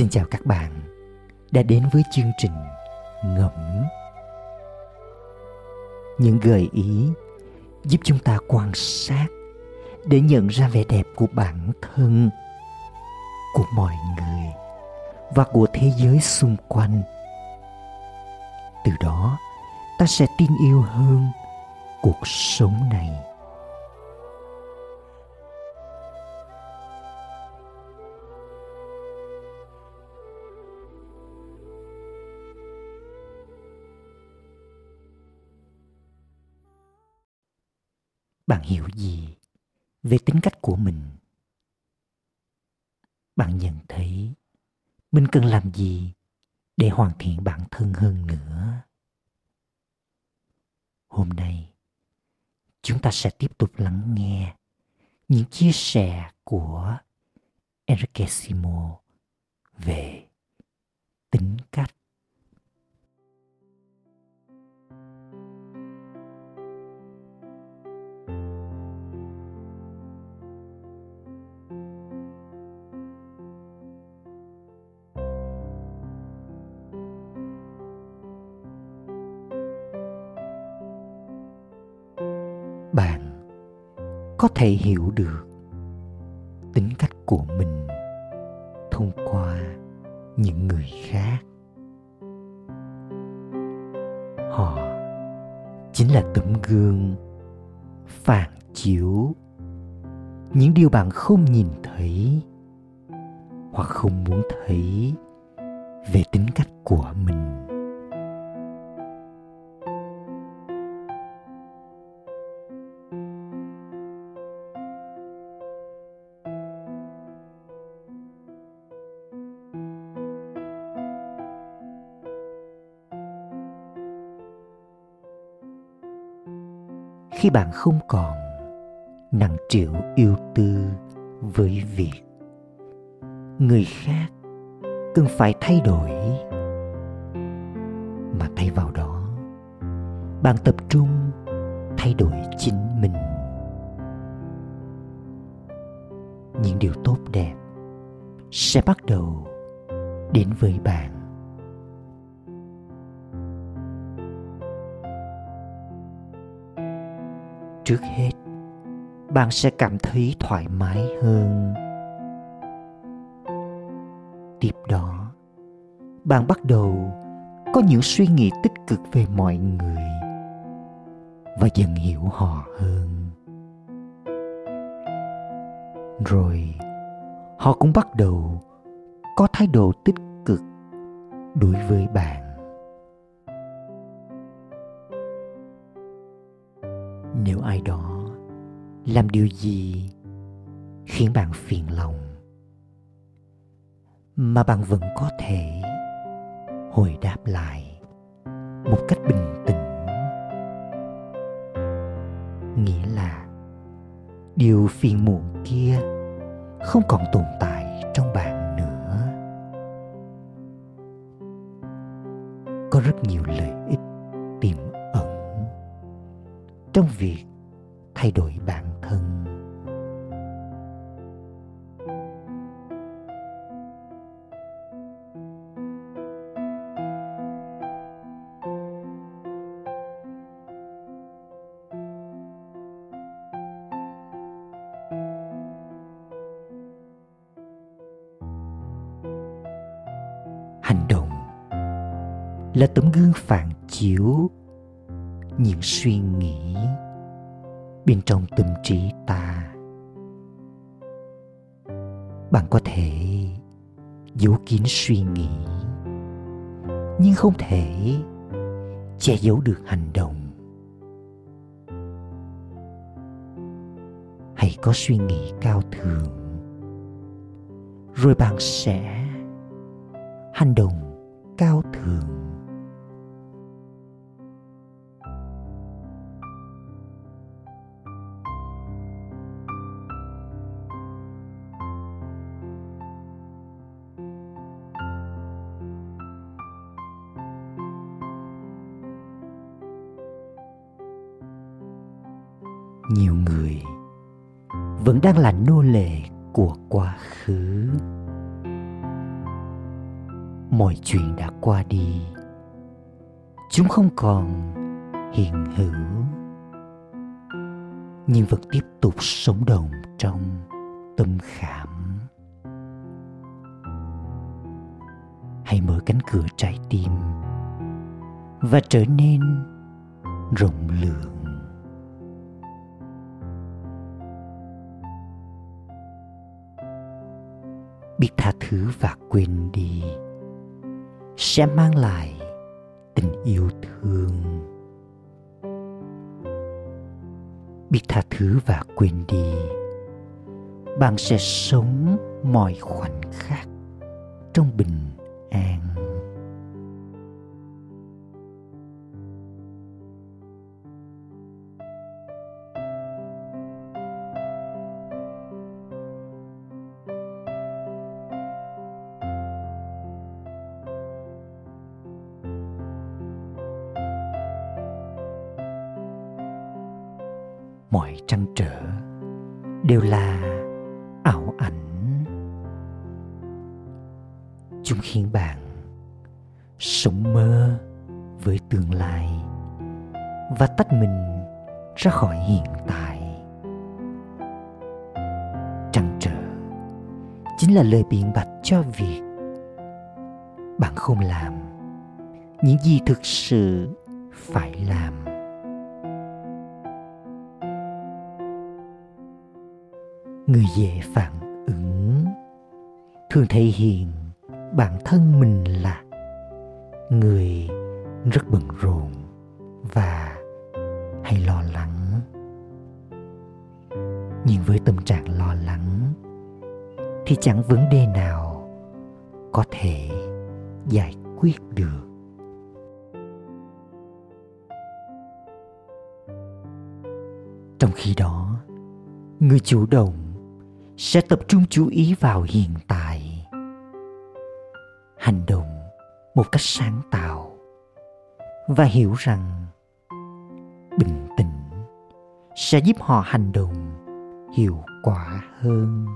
Xin chào các bạn đã đến với chương trình Ngẫm. Những gợi ý giúp chúng ta quan sát để nhận ra vẻ đẹp của bản thân, của mọi người và của thế giới xung quanh. Từ đó, ta sẽ tin yêu hơn cuộc sống này. Bạn hiểu gì về tính cách của mình? Bạn nhận thấy mình cần làm gì để hoàn thiện bản thân hơn nữa? Hôm nay, chúng ta sẽ tiếp tục lắng nghe những chia sẻ của Enrique Simo về tính cách có thể hiểu được tính cách của mình thông qua những người khác. Họ chính là tấm gương phản chiếu những điều bạn không nhìn thấy hoặc không muốn thấy về tính cách của mình. Khi bạn không còn nặng trĩu yêu tư với việc. Người khác cần phải thay đổi. Mà thay vào đó, bạn tập trung thay đổi chính mình. Những điều tốt đẹp sẽ bắt đầu đến với bạn. Trước hết, bạn sẽ cảm thấy thoải mái hơn. Tiếp đó, bạn bắt đầu có những suy nghĩ tích cực về mọi người và dần hiểu họ hơn. Rồi, họ cũng bắt đầu có thái độ tích cực đối với bạn. Nếu ai đó làm điều gì khiến bạn phiền lòng, mà bạn vẫn có thể hồi đáp lại một cách bình tĩnh, nghĩa là điều phiền muộn kia không còn tồn tại trong bạn. Trong việc thay đổi bản thân. Hành động là tấm gương phản chiếu những suy nghĩ bên trong tâm trí ta. Bạn có thể giấu kín suy nghĩ, nhưng không thể che giấu được hành động. Hãy có suy nghĩ cao thượng, rồi bạn sẽ hành động cao thượng. Nhiều người vẫn đang là nô lệ của quá khứ. Mọi chuyện đã qua đi, chúng không còn hiện hữu. Nhưng vẫn tiếp tục sống động trong tâm khảm. Hãy mở cánh cửa trái tim và trở nên rộng lượng. Biết tha thứ và quên đi sẽ mang lại tình yêu thương. Biết tha thứ và quên đi, bạn sẽ sống mọi khoảnh khắc trong bình an. Mọi trăn trở đều là ảo ảnh. Chúng khiến bạn sống mơ với tương lai và tách mình ra khỏi hiện tại. Trăn trở chính là lời biện bạch cho việc bạn không làm những gì thực sự phải làm. Dễ phản ứng. Thường thể hiện bản thân mình là người rất bận rộn và hay lo lắng. Nhưng với tâm trạng lo lắng thì chẳng vấn đề nào có thể giải quyết được. Trong khi đó, người chủ động sẽ tập trung chú ý vào hiện tại. Hành động một cách sáng tạo và hiểu rằng bình tĩnh sẽ giúp họ hành động hiệu quả hơn.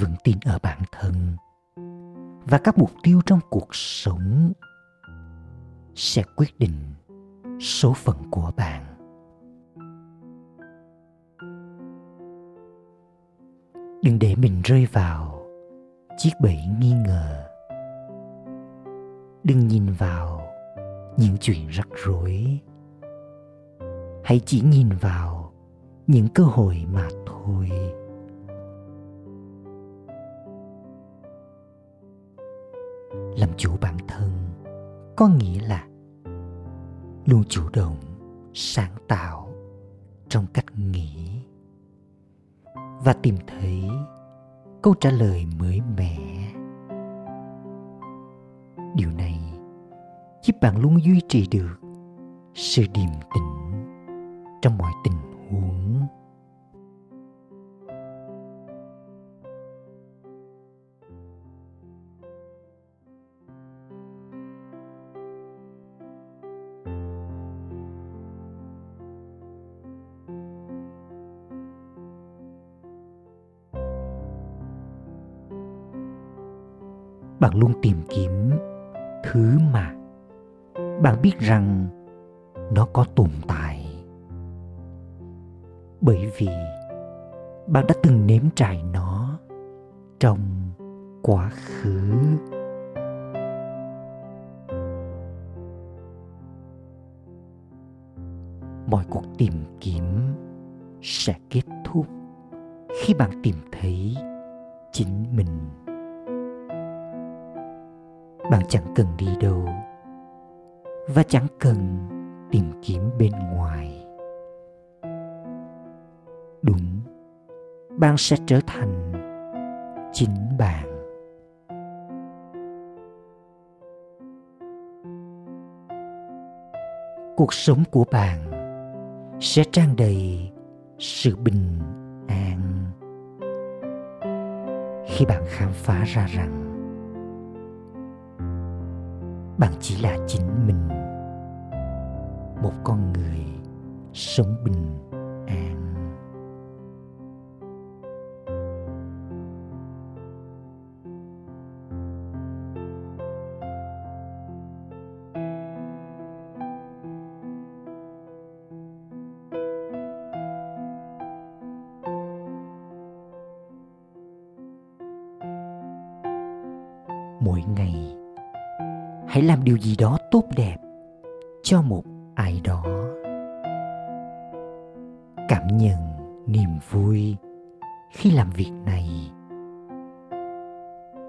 Vững tin ở bản thân và các mục tiêu trong cuộc sống sẽ quyết định số phận của bạn. Đừng để mình rơi vào chiếc bẫy nghi ngờ. Đừng nhìn vào những chuyện rắc rối. Hãy chỉ nhìn vào những cơ hội mà thôi. Làm chủ bản thân, có nghĩa là luôn chủ động, sáng tạo trong cách nghĩ và tìm thấy câu trả lời mới mẻ. Điều này giúp bạn luôn duy trì được sự điềm tĩnh trong mọi tình huống. Bạn luôn tìm kiếm thứ mà bạn biết rằng nó có tồn tại. Bởi vì bạn đã từng nếm trải nó trong quá khứ. Mọi cuộc tìm kiếm sẽ kết thúc khi bạn tìm thấy chính mình bạn chẳng cần đi đâu, và chẳng cần tìm kiếm bên ngoài. Đúng, bạn sẽ trở thành chính bạn. Cuộc sống của bạn sẽ tràn đầy sự bình an. Khi bạn khám phá ra rằng bạn chỉ là chính mình. Một con người sống bình an. Mỗi ngày hãy làm điều gì đó tốt đẹp cho một ai đó. Cảm nhận niềm vui khi làm việc này.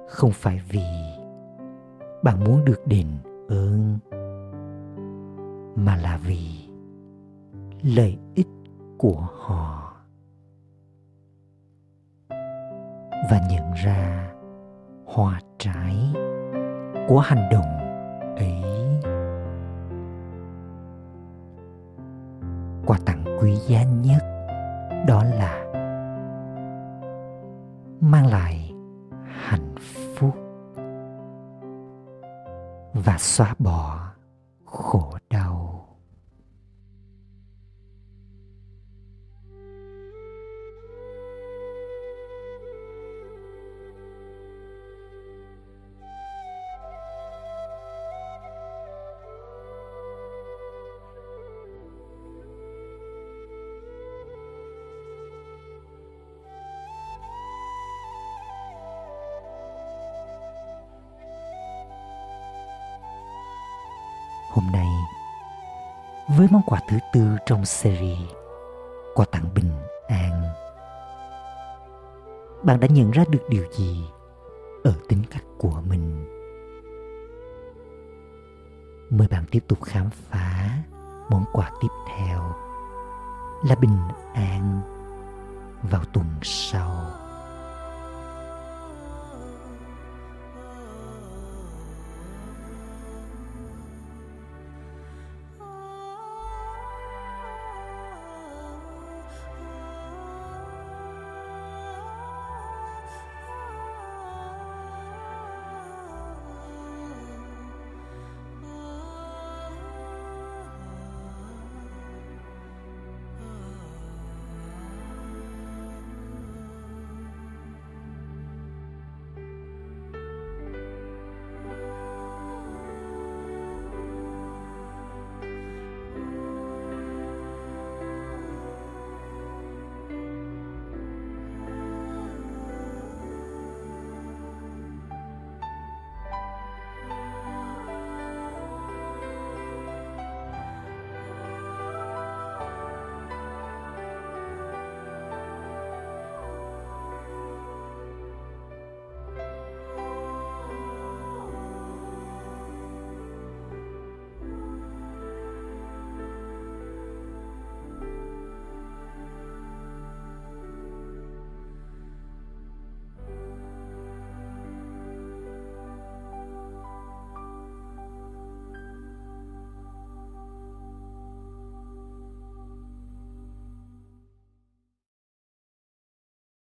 Không phải vì bạn muốn được đền ơn, mà là vì lợi ích của họ. Và nhận ra hòa trái của hành động ấy. Quà tặng quý giá nhất đó là mang lại hạnh phúc và xóa bỏ khổ hôm nay, với món quà thứ tư trong series, quà tặng bình an. Bạn đã nhận ra được điều gì ở tính cách của mình? Mời bạn tiếp tục khám phá món quà tiếp theo là bình an vào tuần sau.